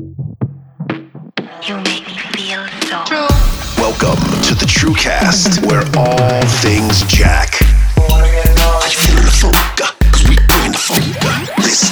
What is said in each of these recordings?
You make me feel so True. Welcome to the TrueCast, where all things Jack. Are you feeling the funk? Cause we bring the funk. This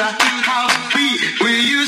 how we will you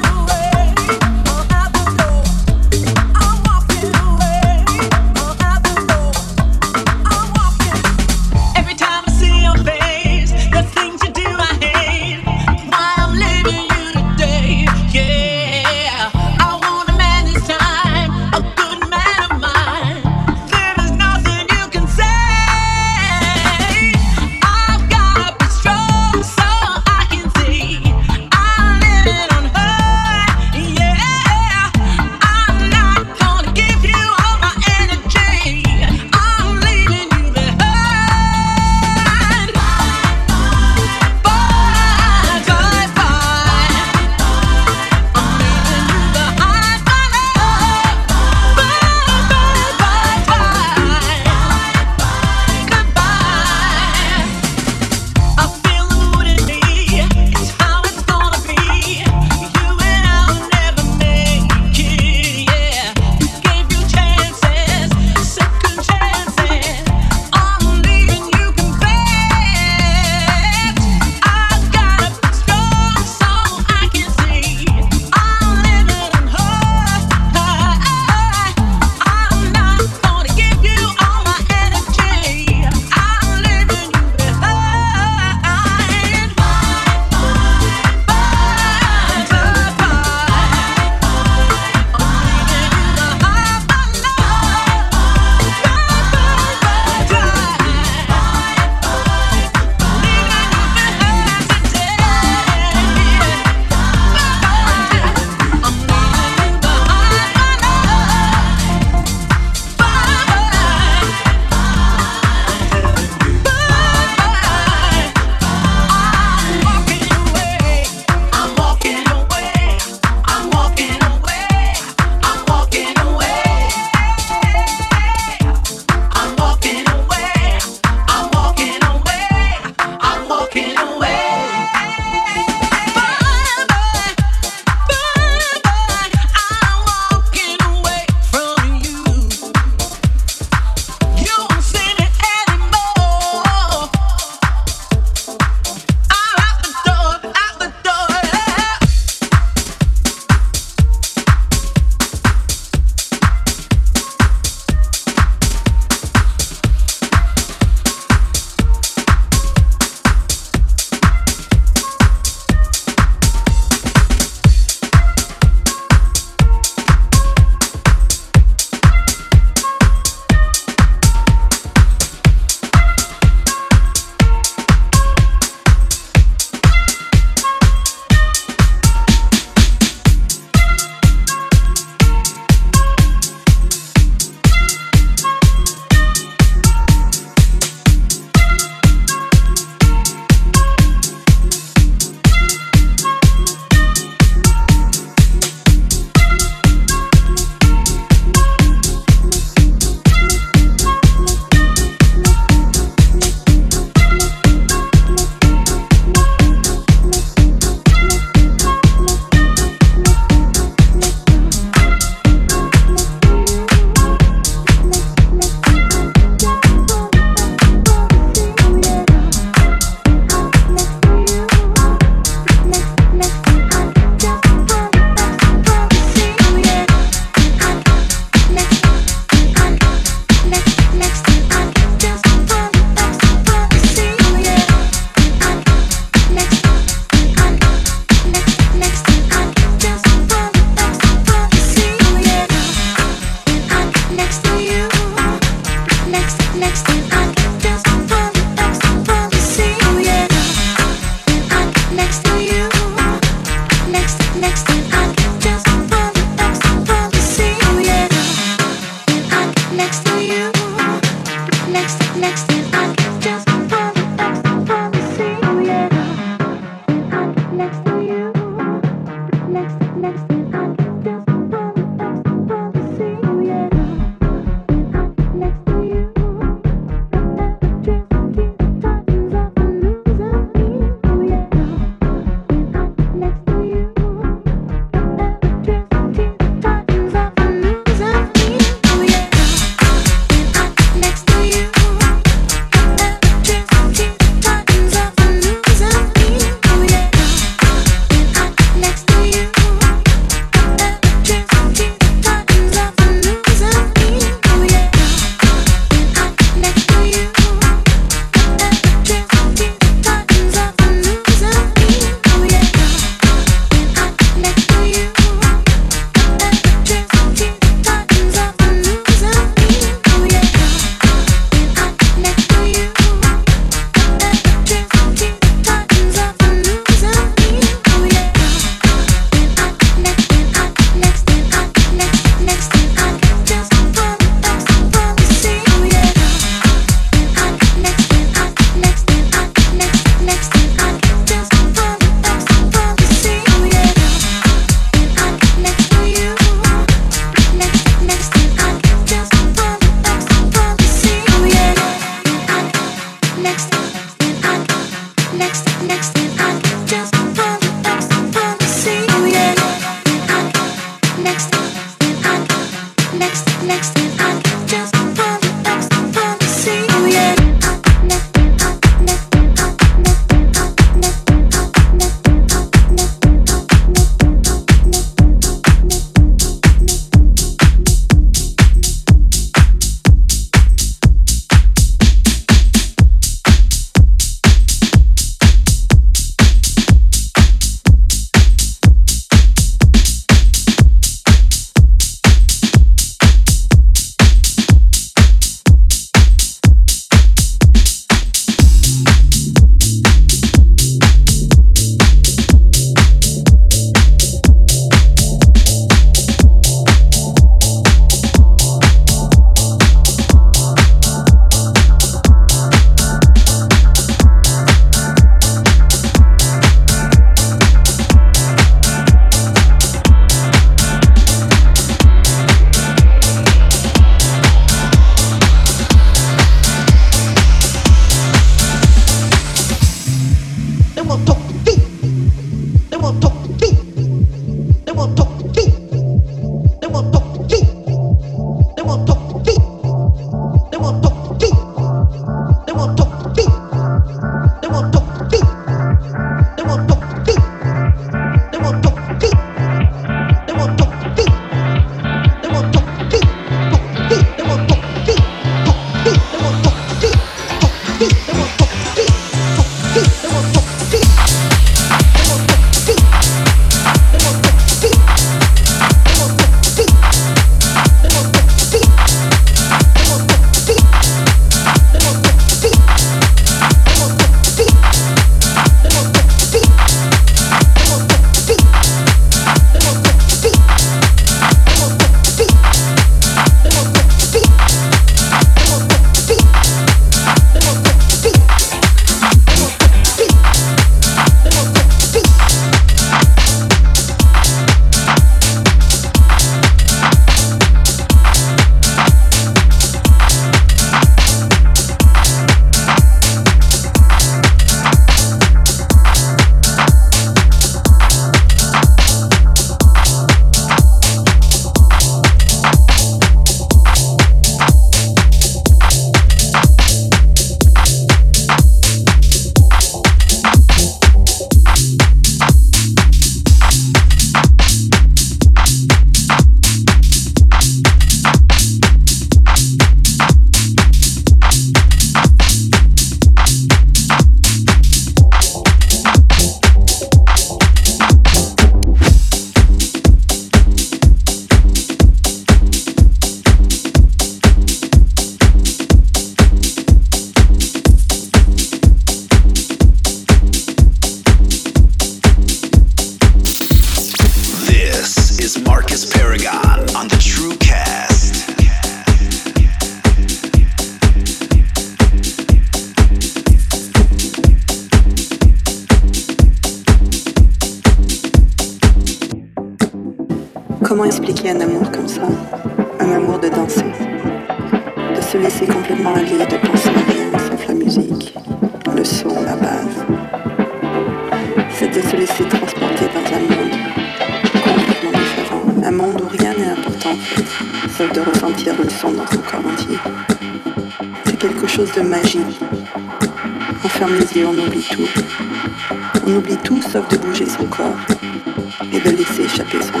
Alicia Keys.